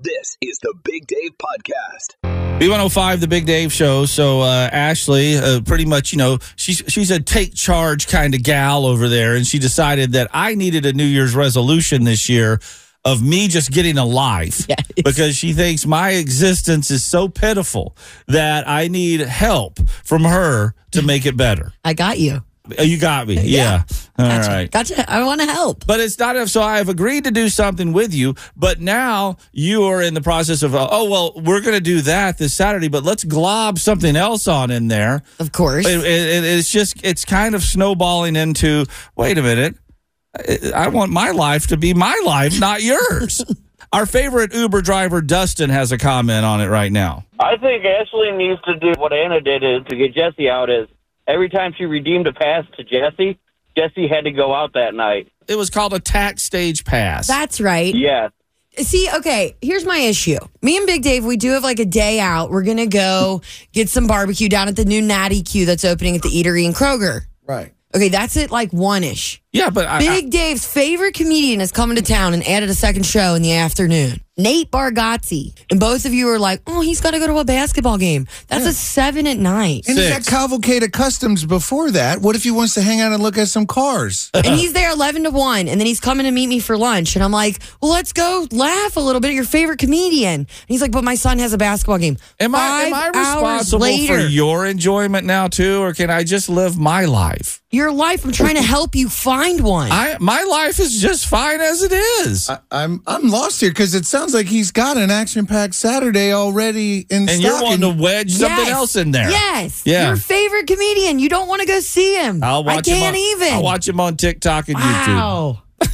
This is the Big Dave Podcast. B105, the Big Dave Show. So uh, Ashley, uh, pretty much, you know, she's she's a take charge kind of gal over there, and she decided that I needed a New Year's resolution this year of me just getting a life Yes. because she thinks my existence is so pitiful that I need help from her to make it better. I got you. Uh, You got me, yeah. All right. Gotcha. Gotcha. I want to help. But it's not so I have agreed to do something with you, but now you are in the process of uh, oh well, we're going to do that this Saturday, but let's glob something else on in there. Of course. It, it, it's just it's kind of snowballing into wait a minute, I, I want my life to be my life, not yours. Our favorite Uber driver Dustin has a comment on it right now. I think Ashley needs to do what Anna did is to get Jesse out is every time she redeemed a pass to Jesse, Jesse had to go out that night. It was called a tax stage pass. That's right. Yes. See, okay, here's my issue. Me and Big Dave, we do have like a day out. We're going to go get some barbecue down at the new Natty Q that's opening at the Eatery in Kroger. Right. Okay, that's it like one ish. yeah, but I, I, Big Dave's favorite comedian is coming to town and added a second show in the afternoon. Nate Bargatze. And both of you are like, oh, he's got to go to a basketball game. That's a seven at night. And he's Six. at Cavalcade of Customs before that. What if he wants to hang out and look at some cars? and he's there 11 to 1 and then he's coming to meet me for lunch and i'm like well let's go laugh a little bit at your favorite comedian and he's like but my son has a basketball game am I am I hours responsible later, for your enjoyment now too, or can I just live my life? your life i'm trying to help you find one I my life is just fine as it is. I, I'm I'm lost here because it sounds like he's got an action-packed Saturday already in and stock. you're wanting to wedge something Yes. else in there. yes Yeah. your favorite comedian you don't want to go see him I'll watch i can't on, even I'll watch him on TikTok and YouTube. wow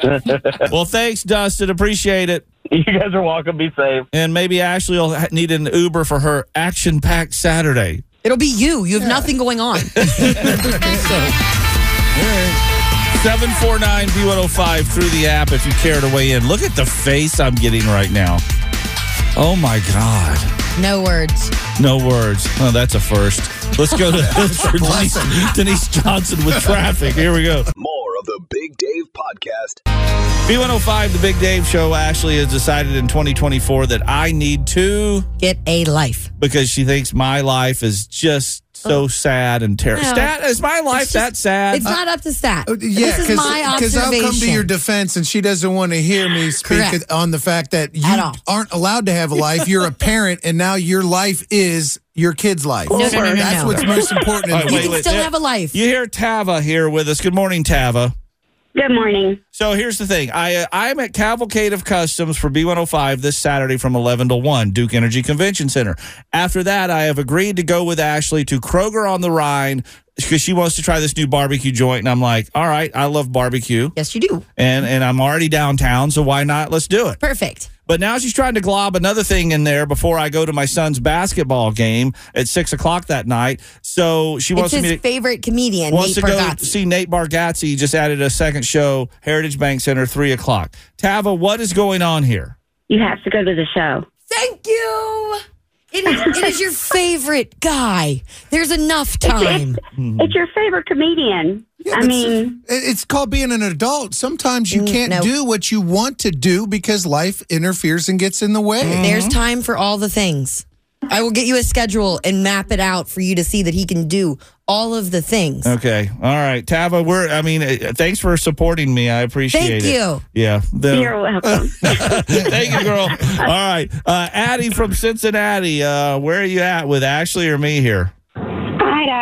Well, thanks, Dustin. Appreciate it. You guys are welcome. Be safe. And maybe Ashley will ha- need an Uber for her action-packed Saturday. it'll be you you have nothing going on 749 B105 through the app if you care to weigh in. Look at the face I'm getting right now. Oh my God. no words No words. Oh, that's a first. Let's go to Denise, Denise Johnson with traffic. Here we go. More of the Big Dave Podcast. B105, the Big Dave Show. Ashley has decided in 2024 that I need to get a life because she thinks my life is just so sad and terrible. No. Stat, is my life It's that sad? it's not up to stat Uh, yeah, this is my Because I'll come to your defense, and she doesn't want to hear me speak Correct. on the fact that you aren't allowed to have a life. You're a parent, and now your life is your kid's life. No, no, no, no, That's no. what's most important. In All the right, you wait, can wait. still yeah. have a life you hear Tava here with us. Good morning, Tava. Good morning. So here's the thing. I uh, I'm at Cavalcade of Customs for B105 this Saturday from 11 to 1, Duke Energy Convention Center. After that, I have agreed to go with Ashley to Kroger on the Rhine because she wants to try this new barbecue joint and I'm like, "All right, I love barbecue yes you do and and I'm already downtown, so why not? Let's do it." perfect But now she's trying to glob another thing in there before I go to my son's basketball game at six o'clock that night. So she it's wants his me to favorite comedian wants Nate to go see Nate Bargatze. He just added a second show, Heritage Bank Center, three o'clock. Tava, what is going on here? You have to go to the show. Thank you. It is, it is your favorite guy. There's enough time. It's your favorite comedian. Yeah, I mean, it's it's called being an adult. Sometimes you Mm, can't no. do what you want to do because life interferes and gets in the way. There's time for all the things. I will get you a schedule and map it out for you to see that he can do all of the things. Okay, all right, Tava. We're. I mean, uh, thanks for supporting me. I appreciate Thank it. Thank you. Yeah. The- you're welcome. Thank you, girl. All right, uh, Addie from Cincinnati. Uh, where are you at with Ashley or me here?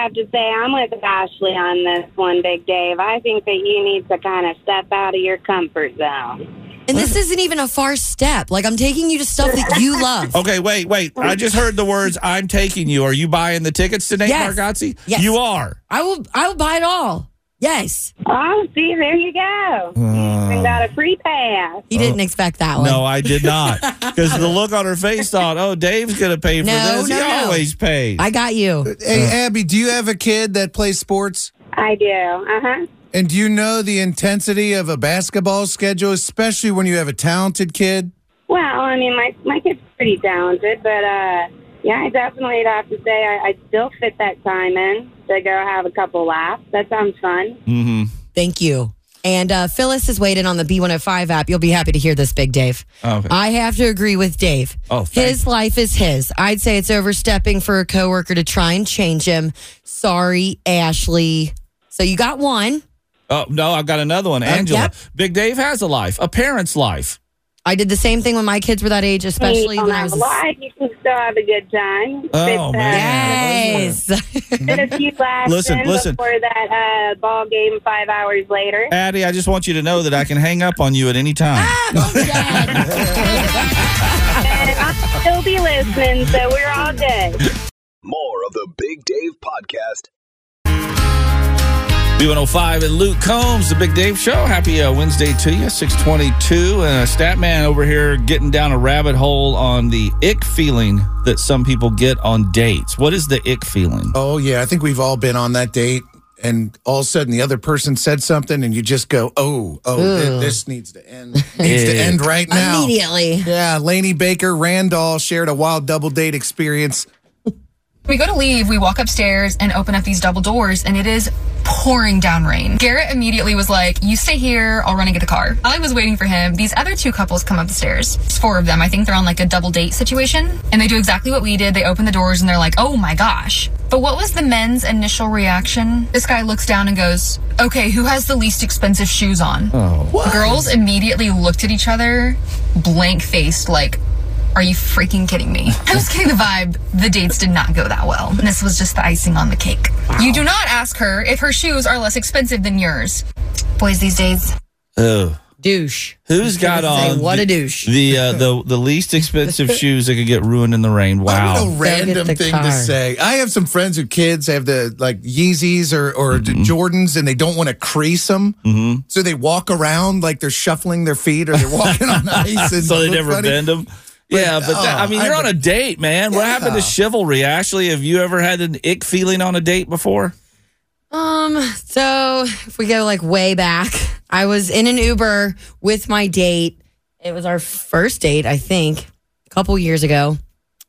I'd have to say I'm with Ashley on this one, Big Dave. I think that you need to kind of step out of your comfort zone. And this isn't even a far step. Like I'm taking you to stuff that you love. Okay, wait, wait. I just heard the words "I'm taking you." Are you buying the tickets to Nate Yes. Bargatze? Yes. You are. I will I will buy it all. Yes. Oh, see, there you go. you even got a free pass. He didn't expect that one. No, I did not. Because the look on her face thought, "Oh, Dave's going to pay for No, this. no, he no. always pays." I got you. Hey, Abby, do you have a kid that plays sports? I do. Uh huh. And do you know the intensity of a basketball schedule, especially when you have a talented kid? Well, I mean, my my kid's pretty talented, but uh, yeah, I definitely would have to say I, I'd still fit that time in to go have a couple laughs. That sounds fun. mm-hmm. Thank you. And uh, Phyllis has weighed in on the B105 app. You'll be happy to hear this, Big Dave. Oh, okay. I have to agree with Dave. Oh, thank his life is his. I'd say it's overstepping for a coworker to try and change him. Sorry, Ashley. So you got one. Oh no, I've got another one. Angela. yep. Big Dave has a life, a parent's life. I did the same thing when my kids were that age, especially you when don't I was. a life, you can still have a good time. Oh, But, uh, man. Yes. Get a few laughs Listen, listen. before that uh, ball game five hours later. Addie, I just want you to know that I can hang up on you at any time. and I'll still be listening, so we're all good. More of the Big Dave Podcast B105 and Luke Combs, the Big Dave Show. Happy uh, Wednesday to you, 622. And a stat man over here getting down a rabbit hole on the ick feeling that some people get on dates. What is the ick feeling? Oh yeah, I think we've all been on that date, and all of a sudden the other person said something, and you just go, "Oh, oh, thi- this needs to end. needs to end right now." Immediately. Yeah, Laney Baker Randall shared a wild double date experience. We go to leave, we walk upstairs and open up these double doors, and it is pouring down rain. Garrett immediately was like, You stay here, I'll run and get the car. While I was waiting for him, these other two couples come up the stairs. It's four of them. I think they're on like a double date situation. And they do exactly what we did. They open the doors and they're like, Oh my gosh. But what was the men's initial reaction? This guy looks down and goes, Okay, who has the least expensive shoes on? Oh. The girls immediately looked at each other, blank faced, like, are you freaking kidding me? I was getting the vibe the dates did not go that well. This was just the icing on the cake. You do not ask her if her shoes are less expensive than yours. Boys these days. Oh. Douche. Who's got Say, on what the, a douche. the uh, the the least expensive shoes that could get ruined in the rain? Wow. What a random thing car. to say. I have some friends who kids have the like Yeezys or, or Mm-hmm. Jordans and they don't want to crease them. Mm-hmm. So they walk around like they're shuffling their feet or they're walking on ice. And So they never funny. bend them. Yeah, but that, oh, I mean, you're I- on a date, man. What happened to chivalry? Ashley, have you ever had an ick feeling on a date before? Um, so if we go like way back, I was in an Uber with my date. It was our first date, I think, a couple years ago.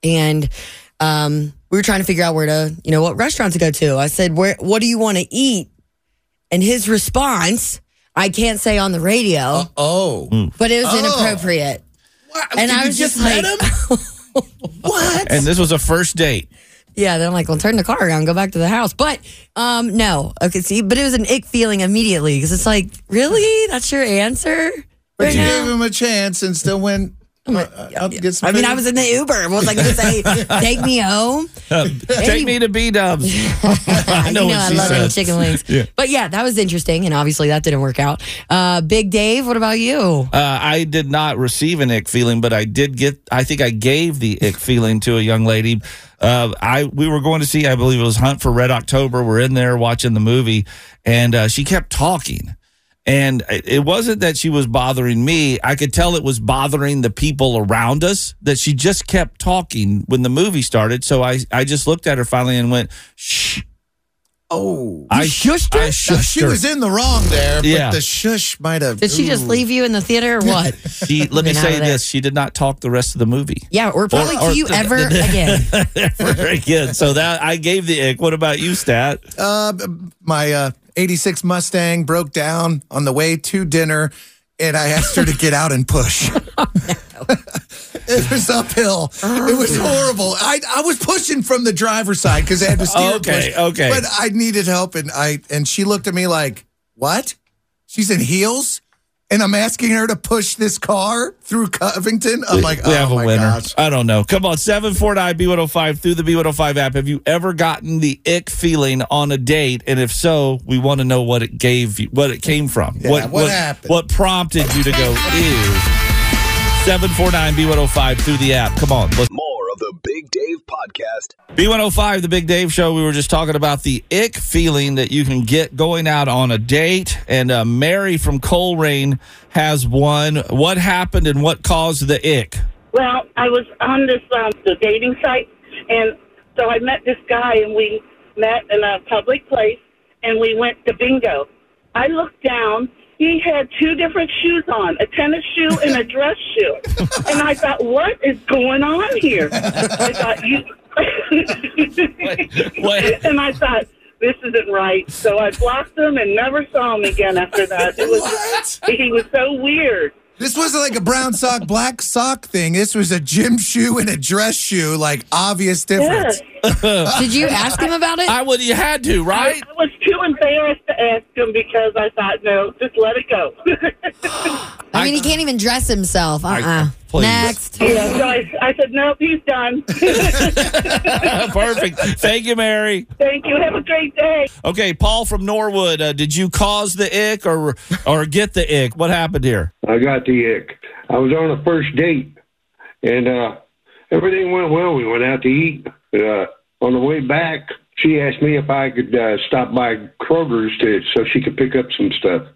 And um, we were trying to figure out where to, you know, what restaurant to go to. I said, Where what do you want to eat? And his response, I can't say on the radio, Oh. but it was Oh. inappropriate. What? And Did I you was just met like- him? what? And this was a first date. Yeah, then I'm like, well, turn the car around, go back to the house. But um, no, okay, see, but it was an ick feeling immediately because it's like, really, that's your answer? But right you now? gave him a chance and still went. Uh, I'll get some I mean. I was in the Uber. Was I going to say, take me home? Take me to B Dubs. I know you what know I she love eating says. chicken wings. Yeah. But yeah, that was interesting, and obviously that didn't work out. Uh, Big Dave, what about you? Uh, I did not receive an ick feeling, but I did get. I think I gave the ick feeling to a young lady. Uh, I we were going to see. I believe it was Hunt for Red October. We're in there watching the movie, and uh, she kept talking. And it it wasn't that she was bothering me. I could tell it was bothering the people around us that she just kept talking when the movie started. So I, I just looked at her finally and went, shh. Oh. I shushed her? I Now, shushed she her. was in the wrong there, but Yeah. the shush might have. Did she just leave you in the theater or what? She, let me say this: she did not talk the rest of the movie. yeah, or probably Or- or- you ever again. Very good. So that I gave the ick. What about you, Stat? Uh, my uh, 86 Mustang broke down on the way to dinner, and I asked her to get out and push. Oh, it was uphill. It was oh. horrible. I, I was pushing from the driver's side because I had to steer Okay, push. okay. But I needed help, and I and she looked at me like, "What? She's in heels." And I'm asking her to push this car through Covington. I'm like, we oh have a winner. gosh. I don't know. Come on, 749 B105 through the B105 app. Have you ever gotten the ick feeling on a date? And if so, we want to know what it gave you, what it came from. Yeah, what happened? What prompted you to go, ew? 749 B105 through the app. Come on. Let's More of the Big Dave Podcast B105, the Big Dave Show. We were just talking about the ick feeling that you can get going out on a date. And uh, Mary from Colerain has one. What happened and what caused the ick? Well, I was on this um, the dating site, and so I met this guy, and we met in a public place, and we went to bingo. I looked down. He had two different shoes on, a tennis shoe and a dress shoe. And I thought, what is going on here? I thought, you. What? and I thought, this isn't right. So I blocked him and never saw him again after that. It was What? he was so weird. This wasn't like a brown sock, black sock thing. This was a gym shoe and a dress shoe, like obvious difference. Yes. Did you ask him about it? I would. You had to, right? I was too embarrassed to ask him because I thought, no, just let it go. I mean, he can't even dress himself. Uh uh please. Next. yeah, so I, I said, no, he's done. Perfect. Thank you, Mary. Thank you. Have a great day. Okay, Paul from Norwood. Uh, did you cause the ick or or get the ick? What happened here? I got the ick. I was on a first date, and uh, everything went well. We went out to eat. Uh, on the way back, she asked me if I could uh, stop by Kroger's to so she could pick up some stuff.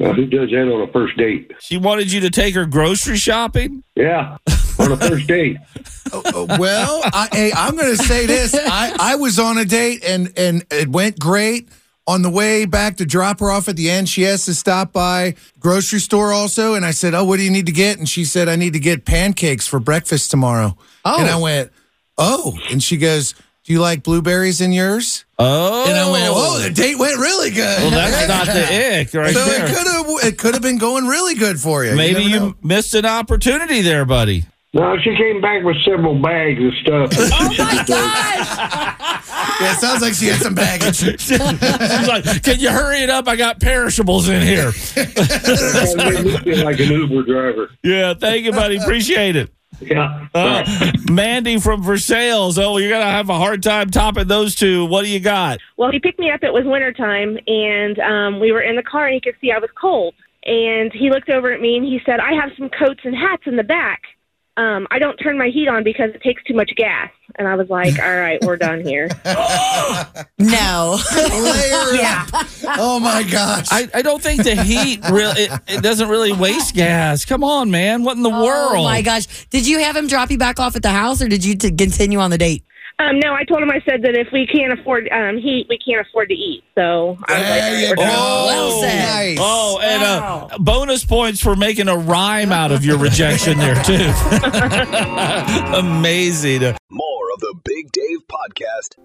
Uh, who does that on a first date? She wanted you to take her grocery shopping. Yeah, on a first date. Well, I, hey, I'm going to say this. I, I was on a date and, and it went great. On the way back to drop her off at the end, she has to stop by grocery store also. And I said, Oh, what do you need to get? And she said, I need to get pancakes for breakfast tomorrow. Oh. And I went, Oh. And she goes, Do you like blueberries in yours? Oh, And I went, Oh, the date went really good. well, that's not the ick right so there. it could have it could have been going really good for you. Maybe never you missed an opportunity there, buddy. No, she came back with several bags of stuff. Oh my gosh! Yeah, it sounds like she had some baggage. She's like, "Can you hurry it up? I got perishables in here." Made me feel like an Uber driver. Yeah, thank you, buddy. Appreciate it. Yeah. Uh, Mandy from Versailles. Oh, you're gonna have a hard time topping those two. What do you got? Well, he picked me up. It was wintertime, and um, we were in the car, and he could see I was cold. And he looked over at me and he said, "I have some coats and hats in the back. Um, I don't turn my heat on because it takes too much gas." And I was like, "All right, we're done here." No. Layer yeah. Oh my gosh. I, I don't think the heat really it, it doesn't really waste gas. Come on, man. What in the world? Oh my gosh! Did you have him drop you back off at the house, or did you t- continue on the date? Um, no, I told him I said that if we can't afford um, heat, we can't afford to eat. So I was like, There "All right, you go. done." Well said. Nice. Oh, and Wow. uh, bonus points for making a rhyme out of your rejection there too. Amazing. More of the Big Dave Podcast.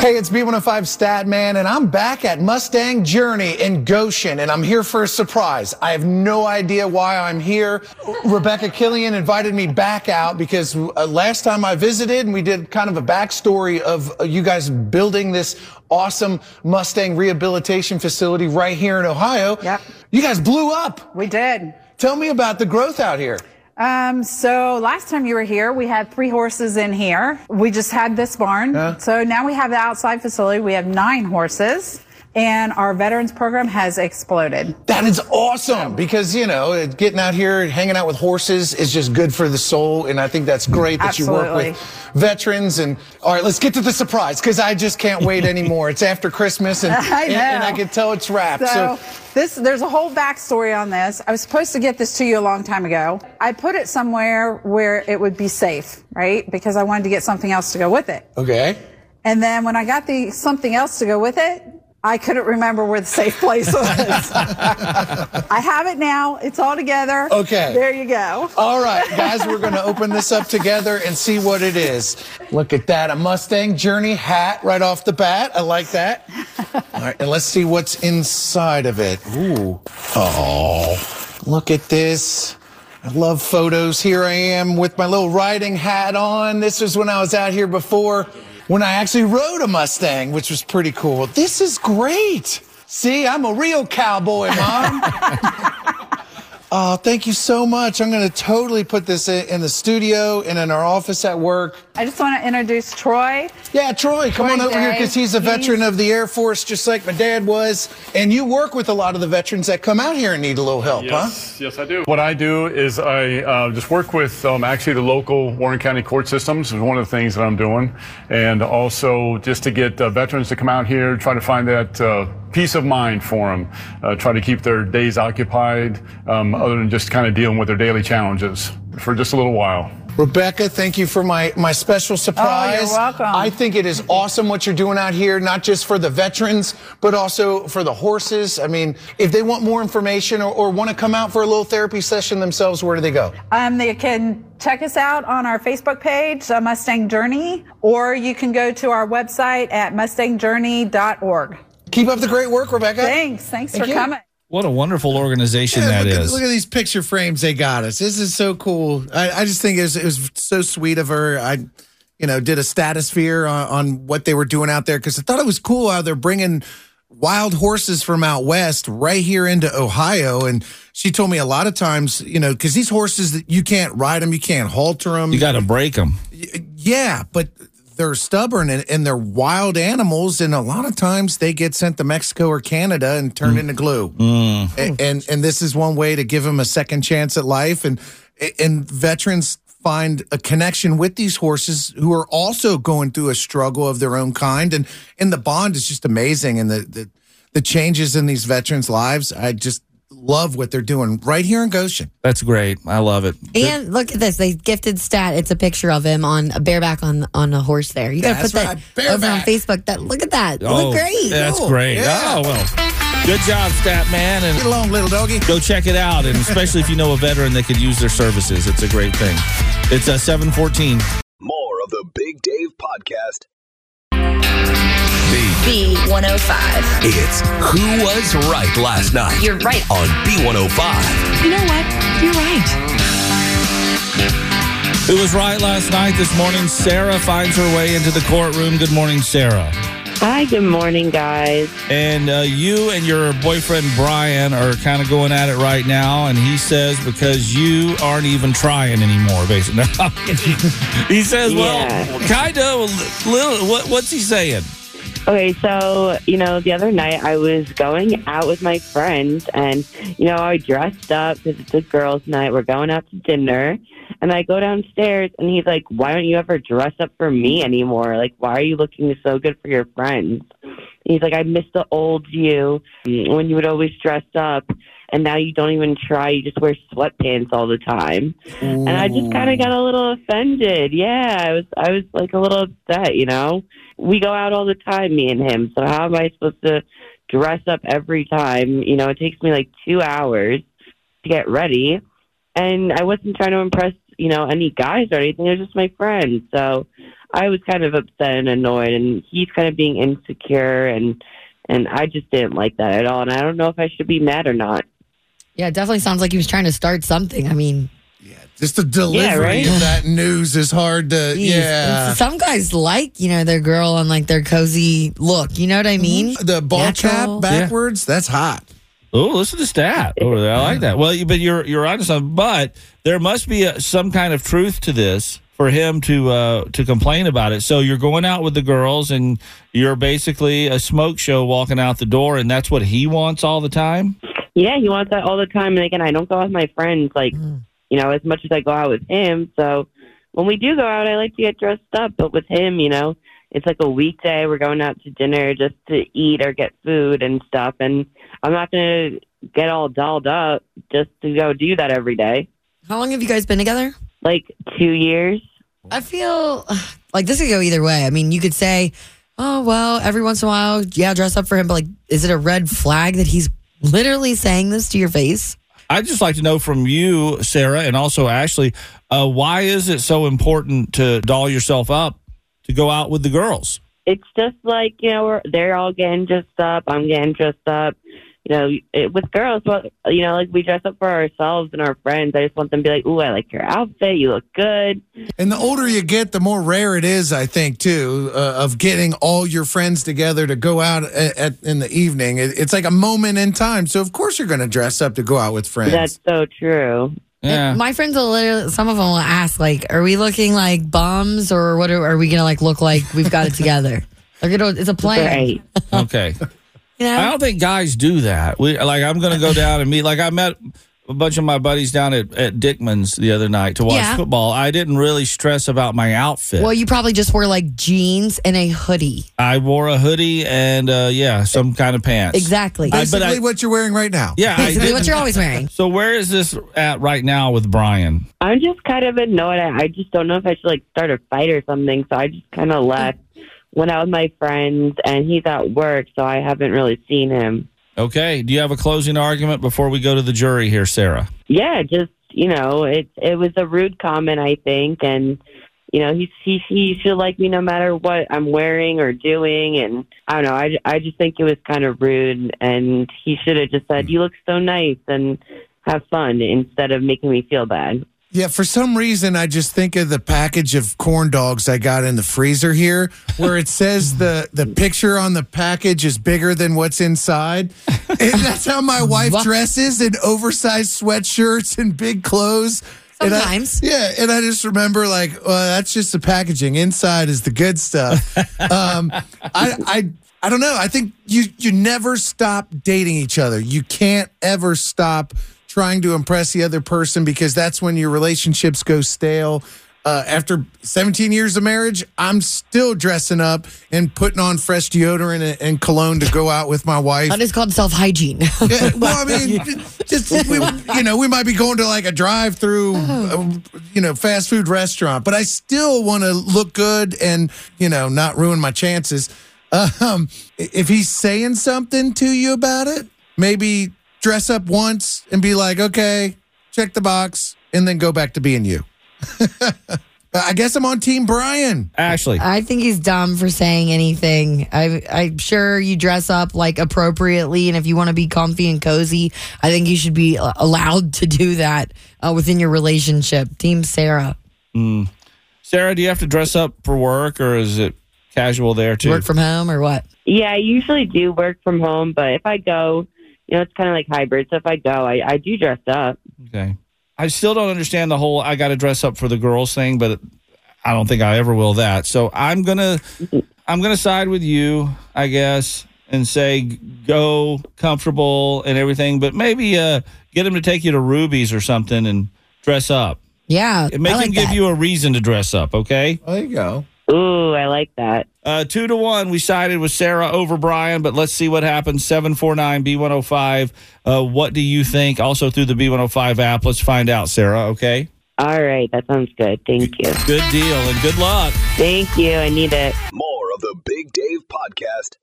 Hey, it's B105 Stat Man, and I'm back at Mustang Journey in Goshen, and I'm here for a surprise. I have no idea why I'm here. Rebecca Killian invited me back out because uh, last time I visited, and we did kind of a backstory of uh, you guys building this awesome Mustang rehabilitation facility right here in Ohio. Yep. You guys blew up. We did. Tell me about the growth out here. Um, so last time you were here, we had three horses in here. We just had this barn. Yeah. So now we have the outside facility. We have nine horses and our veterans program has exploded. That is awesome because, you know, getting out here, hanging out with horses is just good for the soul. And I think that's great that you work with veterans. And all right, let's get to the surprise because I just can't wait anymore. It's after Christmas and, I and, and I can tell it's wrapped. So, So, this there's a whole backstory on this. I was supposed to get this to you a long time ago. I put it somewhere where it would be safe, right? Because I wanted to get something else to go with it. okay. And then when I got the something else to go with it, I couldn't remember where the safe place was. I have it now. It's all together. Okay. There you go. All right, guys, we're going to open this up together and see what it is. Look at that. A Mustang Journey hat right off the bat. I like that. All right, and let's see what's inside of it. Ooh. Oh, look at this. I love photos. Here I am with my little riding hat on. This was when I was out here before when I actually rode a Mustang, which was pretty cool. This is great. See, I'm a real cowboy, Mom. Oh, thank you so much. I'm going to totally put this in, in the studio and in our office at work. I just want to introduce Troy. Yeah, Troy, come Troy on over here because he's a veteran of the Air Force, just like my dad was. And you work with a lot of the veterans that come out here and need a little help, huh? Yes, yes, I do. What I do is I uh, just work with um, actually the local Warren County court systems is one of the things that I'm doing, and also just to get uh, veterans to come out here, try to find that uh, peace of mind for them, uh, try to keep their days occupied, um, other than just kind of dealing with their daily challenges for just a little while. Rebecca, thank you for my, my special surprise. Oh, you're welcome. I think it is awesome what you're doing out here, not just for the veterans, but also for the horses. I mean, if they want more information or, or want to come out for a little therapy session themselves, where do they go? Um, they can Check us out on our Facebook page, uh, Mustang Journey, or you can go to our website at mustangjourney.org. Keep up the great work, Rebecca. Thanks. Thanks Thank for you. coming. What a wonderful organization Yeah, that look, is. At, look at these picture frames they got us. This is so cool. I, I just think it was, it was so sweet of her. I, you know, did a statosphere on, on what they were doing out there because I thought it was cool how they're bringing wild horses from out west right here into Ohio. And she told me a lot of times, you know, because these horses that you can't ride them, you can't halter them. You got to break them. Yeah, but they're stubborn and, and they're wild animals, and a lot of times they get sent to Mexico or Canada and turned mm. into glue. Mm. A- oh. And, and this is one way to give them a second chance at life, and and veterans find a connection with these horses who are also going through a struggle of their own kind, and and the bond is just amazing, and the the, the changes in these veterans' lives. I just love what they're doing right here in Goshen. That's great. I love it. And look at this. They gifted stat. It's a picture of him on a bareback on on a horse there. You gotta That's put that right, over on. Facebook. That look at that. It look oh, great. Oh, That's Cool. great. Yeah. Oh, well. Good job, Stat Man. And Get along, little doggy. go check it out. And especially if you know a veteran that could use their services, it's a great thing. It's uh, a 714. More of the Big Dave Podcast. B105. It's Who Was Right Last Night You're right. on B105. You know what? You're right. Who was right last night? This morning, Sarah finds her way into the courtroom. Good morning, Sarah. Hi, good morning, guys. And uh, you and your boyfriend Brian are kind of going at it right now, and he says because you aren't even trying anymore, basically. he says, "Well, kind of. Little. What, what's he saying?" Okay, so, you know, the other night I was going out with my friends and, you know, I dressed up because it's a girls' night. We're going out to dinner. And I go downstairs and he's like, why don't you ever dress up for me anymore? Like, why are you looking so good for your friends? He's like, I miss the old you when you would always dress up. And now you don't even try. You just wear sweatpants all the time. And I just kind of got a little offended. Yeah, I was, I was like a little upset, you know? We go out all the time, me and him. So how am I supposed to dress up every time? You know, it takes me like two hours to get ready. And I wasn't trying to impress, you know, any guys or anything. It was just my friends. So I was kind of upset and annoyed. And he's kind of being insecure. And, and I just didn't like that at all. And I don't know if I should be mad or not. Yeah, it definitely sounds like he was trying to start something. I mean, yeah, Just the delivery Yeah, right? of that news is hard to. geez. Yeah. Some guys like you know their girl on like their cozy look. You know what I mm-hmm. mean? The ball Natural. cap backwards, that's hot. Oh, listen to stat over there. I like that. Well, you- but you're you're onto something. But there must be a, some kind of truth to this for him to uh, to complain about it. So you're going out with the girls, and you're basically a smoke show walking out the door, and that's what he wants all the time. Yeah, he wants that all the time. And again, I don't go out with my friends like, you know, as much as I go out with him. So when we do go out, I like to get dressed up. But with him, you know, it's like a weekday. We're going out to dinner just to eat or get food and stuff. And I'm not going to get all dolled up just to go do that every day. How long have you guys been together? Like two years. I feel like this could go either way. I mean, you could say, "Oh well," every once in a while, yeah, dress up for him. But like, is it a red flag that he's literally saying this to your face? I'd just like to know from you, Sarah, and also Ashley, uh, why is it so important to doll yourself up to go out with the girls? it's just like you know we're, they're all getting dressed up i'm getting dressed up you know it, with girls well you know like we dress up for ourselves and our friends i just want them to be like ooh i like your outfit you look good And the older you get, the more rare it is, I think, too, uh, of getting all your friends together to go out at, at, in the evening. It, it's like a moment in time. So, of course, you're going to dress up to go out with friends. that's so true Yeah. My friends will literally, some of them will ask, like, "Are we looking like bums, or what? Are, are we gonna like look like we've got it together?" They're it's a plan. right Okay. You know? I don't think guys do that. We like I'm going to go down and meet. Like I met a bunch of my buddies down at, at Dickmann's the other night to watch Yeah. football. I didn't really stress about my outfit. Well, you probably just wore like jeans and a hoodie. I wore a hoodie and uh, yeah, some kind of pants. Exactly. I- but Basically, I- what you're wearing right now. Yeah, I Basically, what didn't- you're always wearing. So where is this at right now with Brian? i'm just kind of annoyed I, I just don't know if i should like start a fight or something so i just kind of left went out with my friends and he's at work so i haven't really seen him Okay. Do you have a closing argument before we go to the jury here, Sarah? yeah just you know, it it was a rude comment, I think, and you know, he he he should like me no matter what I'm wearing or doing, and I don't know. I I just think it was kind of rude, and he should have just said, "You look so nice," and have fun instead of making me feel bad. Yeah, for some reason, I just think of the package of corn dogs I got in the freezer here, where it says the the picture on the package is bigger than what's inside, and that's how my wife dresses in oversized sweatshirts and big clothes. And I- Sometimes. yeah, and I just remember like, well, that's just the packaging. Inside is the good stuff. um, I, I, I don't know. I think you you never stop dating each other. You can't ever stop trying to impress the other person because that's when your relationships go stale. Uh, after 17 years of marriage, I'm still dressing up and putting on fresh deodorant and, and cologne to go out with my wife. That is called self hygiene. Yeah, well, I mean, just we, you know, we might be going to like a drive-through, uh, you know, fast food restaurant, but I still want to look good and you know not ruin my chances. Um, if he's saying something to you about it, maybe dress up once and be like, okay, check the box, and then go back to being you. I guess I'm on Team Brian. Ashley. I think he's dumb for saying anything. I, I'm sure you dress up like appropriately, and if you want to be comfy and cozy, I think you should be uh, allowed to do that uh, within your relationship. Team Sarah. Mm. Sarah, do you have to dress up for work or is it casual there too? Work from home or what? Yeah, I usually do work from home, but if I go, you know, it's kind of like hybrid. So if I go, I, I do dress up. Okay. I still don't understand the whole I got to dress up for the girls thing, but I don't think I ever will that. So I'm going to I'm going to side with you, I guess, and say go comfortable and everything, but maybe uh get him to take you to Ruby's or something and dress up. Yeah. Make I like him give that. you a reason to dress up, okay? There you go. Ooh, I like that. Uh, two to one, we sided with Sarah over Brian, but let's see what happens. 749 B105. Uh, what do you think? Also through the B105 app. Let's find out, Sarah, okay? All right, that sounds good. Thank you. Good deal and good luck. Thank you. I need it. More of the Big Dave Podcast.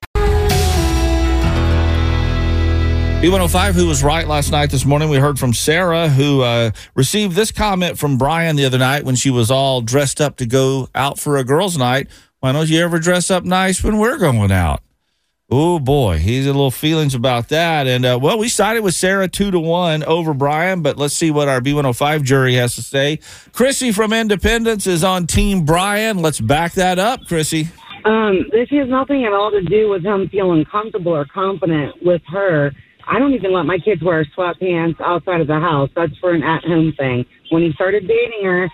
B105, who was right last night this morning, we heard from Sarah, who uh, received this comment from Brian the other night when she was all dressed up to go out for a girls' night. Why don't you ever dress up nice when we're going out? Oh boy, he's a little feelings about that. And uh, well, we sided with Sarah two to one over Brian, but let's see what our B105 jury has to say. Chrissy from Independence is on Team Brian. Let's back that up, Chrissy. Um, this has nothing at all to do with him feeling comfortable or confident with her. I don't even let my kids wear sweatpants outside of the house. That's for an at-home thing. When he started dating her,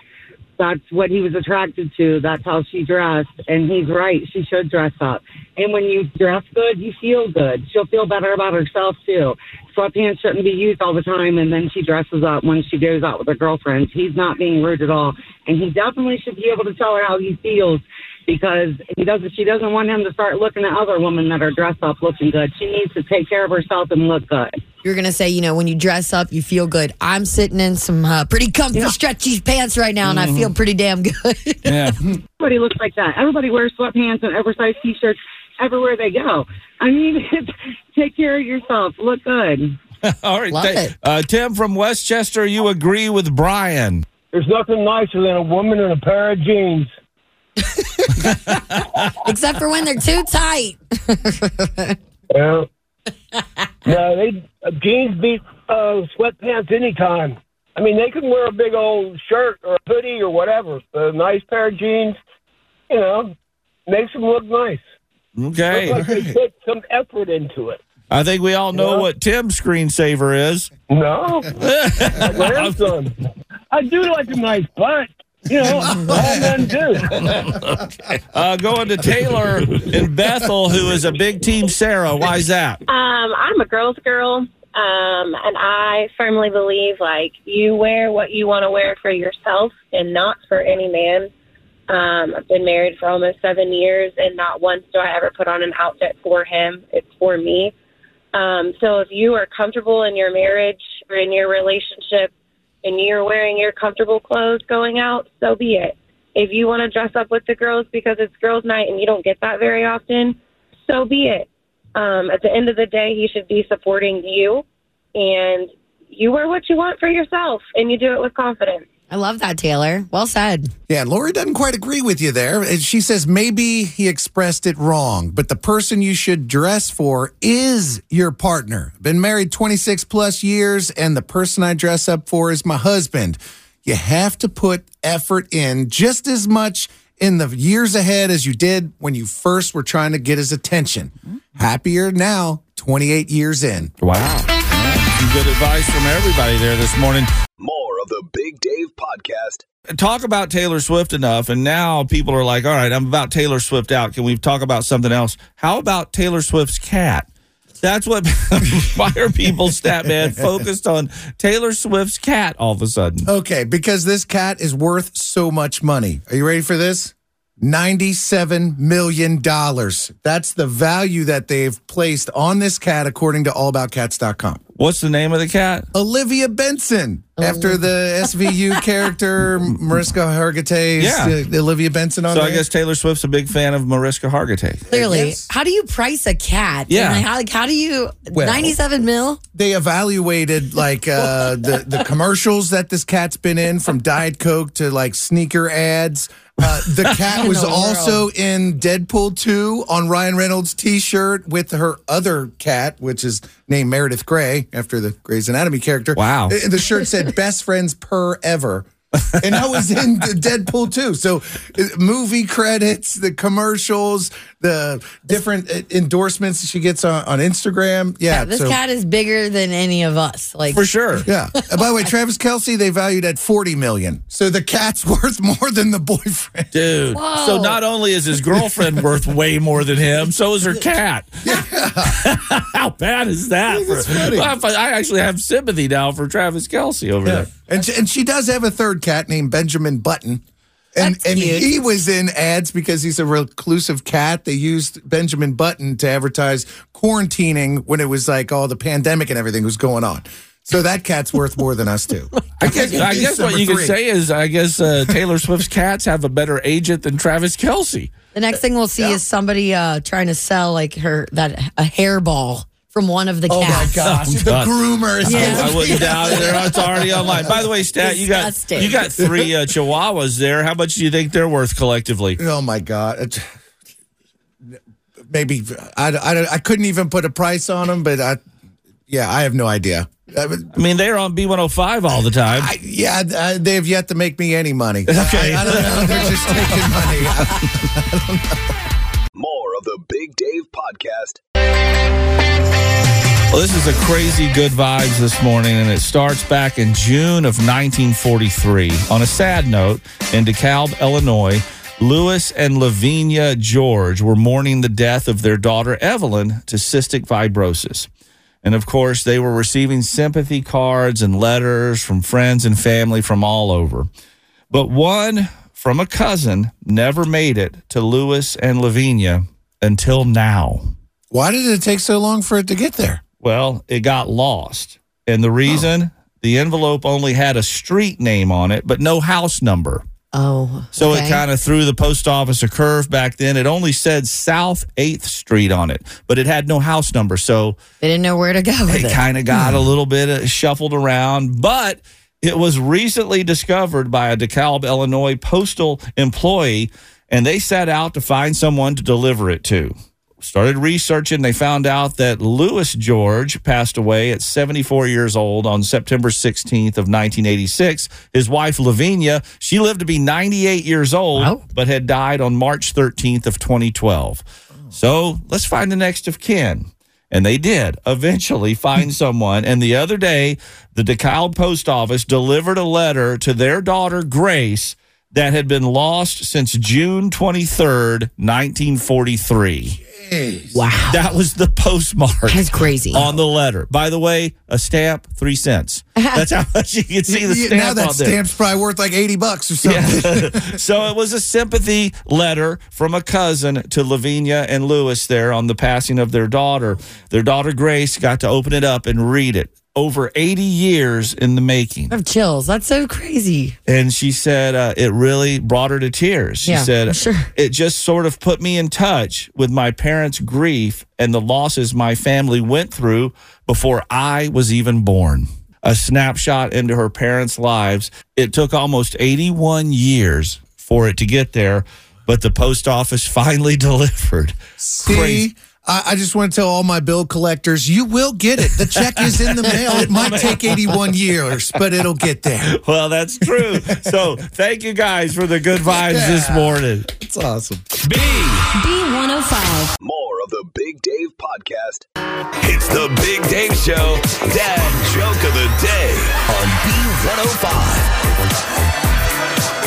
that's what he was attracted to. That's how she dressed. And he's right. She should dress up. And when you dress good, you feel good. She'll feel better about herself, too. Sweatpants shouldn't be used all the time. And then she dresses up when she goes out with her girlfriends. He's not being rude at all. And he definitely should be able to tell her how he feels because he doesn't. She doesn't want him to start looking at other women that are dressed up, looking good. She needs to take care of herself and look good. You're going to say, you know, when you dress up, you feel good. I'm sitting in some uh, pretty comfy, stretchy pants right now, and I feel pretty damn good. Yeah. Everybody looks like that. Everybody wears sweatpants and oversized t-shirts everywhere they go. I mean, take care of yourself. Look good. All right. Love th- it. Uh, Tim from West Chester, you agree with Brian. There's nothing nicer than a woman in a pair of jeans. Except for when they're too tight. Yeah. no, they uh, jeans beat uh, sweatpants anytime. I mean, they can wear a big old shirt or a hoodie or whatever. but A nice pair of jeans, you know, makes them look nice. Okay. Looks like they put some effort into it. I think we all know what Tim's screensaver is. No, my grandson. I do like a nice butt. You know, all men do. Uh, going to Taylor in Bethel, who is a big team Sarah. Why is that? Um, I'm a girl's girl, um, and I firmly believe like you wear what you want to wear for yourself and not for any man. Um, I've been married for almost seven years, and not once do I ever put on an outfit for him. It's for me. Um, so if you are comfortable in your marriage or in your relationship, and you're wearing your comfortable clothes going out, so be it. If you want to dress up with the girls because it's girls' night and you don't get that very often, so be it. Um, at the end of the day, he should be supporting you, and you wear what you want for yourself and you do it with confidence. I love that, Taylor. Well said. Yeah, Lori doesn't quite agree with you there. Uh, she says maybe he expressed it wrong, but the person you should dress for is your partner. Been married 26 plus years, and the person I dress up for is my husband. You have to put effort in just as much in the years ahead as you did when you first were trying to get his attention. Happier now, 28 years in. Wow. Some good advice from everybody there this morning. More of the Big Dave Podcast. Talk about Taylor Swift enough, and now people are like, all right, I'm about Taylor Swift out. Can we talk about something else? How about Taylor Swift's cat? That's what. why are people, stat man, focused on Taylor Swift's cat all of a sudden? Okay, because this cat is worth so much money. Are you ready for this? $97 million. That's the value that they've placed on this cat, according to allaboutcats.com. What's the name of the cat? Olivia Benson, after the SVU character, Mariska Hargitay. Yeah. uh, Olivia Benson on So I guess Taylor Swift's a big fan of Mariska Hargitay. Clearly, how do you price a cat? Yeah. And how, like, how do you Well- 97 mil? they evaluated like uh, the the commercials that this cat's been in, from Diet Coke to like sneaker ads. Uh, the cat was the also in Deadpool 2 on Ryan Reynolds' T-shirt with her other cat, which is named Meredith Grey after the Grey's Anatomy character. Wow. The shirt said "Best Friends Per Ever." And I was in Deadpool too. So, uh, movie credits, the commercials, the different uh, endorsements she gets on, on Instagram. Yeah, this so- cat is bigger than any of us. Like For sure. yeah. And by the way, Travis Kelce, they valued at forty million. So the cat's worth more than the boyfriend. Dude. Whoa. So not only is his girlfriend worth way more than him, so is her cat. How bad is that? For- funny. Well, I I actually have sympathy now for Travis Kelce over there. And she, and she does have a third cat named Benjamin Button. And That's and cute. he was in ads because he's a reclusive cat. They used Benjamin Button to advertise quarantining when it was like all the pandemic and everything was going on. So that cat's worth more than us too. I guess, I guess what Number you could say is, I guess uh, Taylor Swift's cats have a better agent than Travis Kelce. the next thing we'll see is somebody uh, trying to sell like her that a hairball from one of the Oh my cats. gosh, the God. groomer is Yeah. I wouldn't doubt it. They're- It's already online. By the way, Stat, you got you got three uh, Chihuahuas there. How much do you think they're worth collectively? Oh my god. It- Maybe I, I, I couldn't even put a price on them, but I, yeah, I have no idea. I, I mean, they're on B105 all the time. I, yeah, I, they have yet to make me any money. Okay. I, I don't know. They're just taking money. More of the Big Dave Podcast. Well, this is a crazy good vibes this morning, and it starts back in June of 1943. On a sad note, in DeKalb, Illinois, Lewis and Lavinia George were mourning the death of their daughter Evelyn to cystic fibrosis. And of course, they were receiving sympathy cards and letters from friends and family from all over. But one from a cousin never made it to Lewis and Lavinia until now. Why did it take so long for it to get there? Well, it got lost. And the reason the envelope only had a street name on it, but no house number. Oh, So okay. it kind of threw the post office a curve back then. It only said South 8th Street on it, but it had no house number. So they didn't know where to go with it it. kind of got a little bit uh, shuffled around, but it was recently discovered by a DeKalb, Illinois postal employee, and they set out to find someone to deliver it to. Started researching, they found out that Lewis George passed away at 74 years old on September 16th of 1986. His wife Lavinia, she lived to be 98 years old, but had died on March 13th of 2012. So let's find the next of kin. And they did eventually find someone. And the other day, the DeKalb post office delivered a letter to their daughter, Grace, that had been lost since June 23rd, 1943. Wow. That was the postmark. That's crazy. On the letter. By the way, a stamp, three cents. That's how much you can see the Yeah, stamp now that on there. stamp's probably worth like 80 bucks or something. Yeah. so it was a sympathy letter from a cousin to Lavinia and Lewis there on the passing of their daughter. Their daughter Grace got to open it up and read it. Over 80 years in the making. I have chills. That's so crazy. And she said uh, it really brought her to tears. She Yeah, said, sure. It just sort of put me in touch with my parents' grief and the losses my family went through before I was even born. a snapshot into her parents' lives. It took almost 81 years for it to get there, but the post office finally delivered. See, I, I just want to tell all my bill collectors, you will get it. The check is in the mail. It might take 81 years, but it'll get there. Well, that's true. so thank you guys for the good vibes this morning. It's awesome. B. B105. More of the Big Dave podcast. It's the Big Dave Show, Dad Joke of the Day on B105.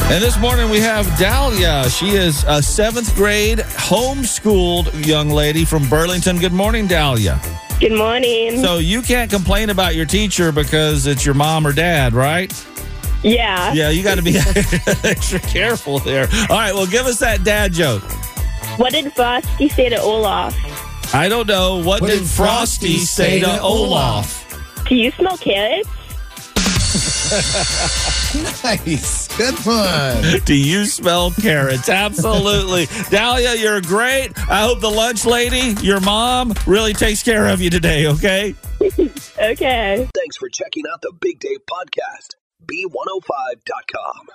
And this morning we have Dahlia. She is a seventh grade homeschooled young lady from Burlington. Good morning, Dahlia. Good morning. So you can't complain about your teacher because it's your mom or dad, right? yeah. Yeah, you got to be extra careful there. All right, well, give us that dad joke. What did Frosty say to Olaf? I don't know. What, did, Frosty say to Olaf? Do you smell carrots? Nice. Good one. Do you smell carrots? Absolutely. Dahlia, you're great. I hope the lunch lady, your mom, really takes care of you today, okay? Okay. Thanks for checking out the Big Dave podcast. B105.com.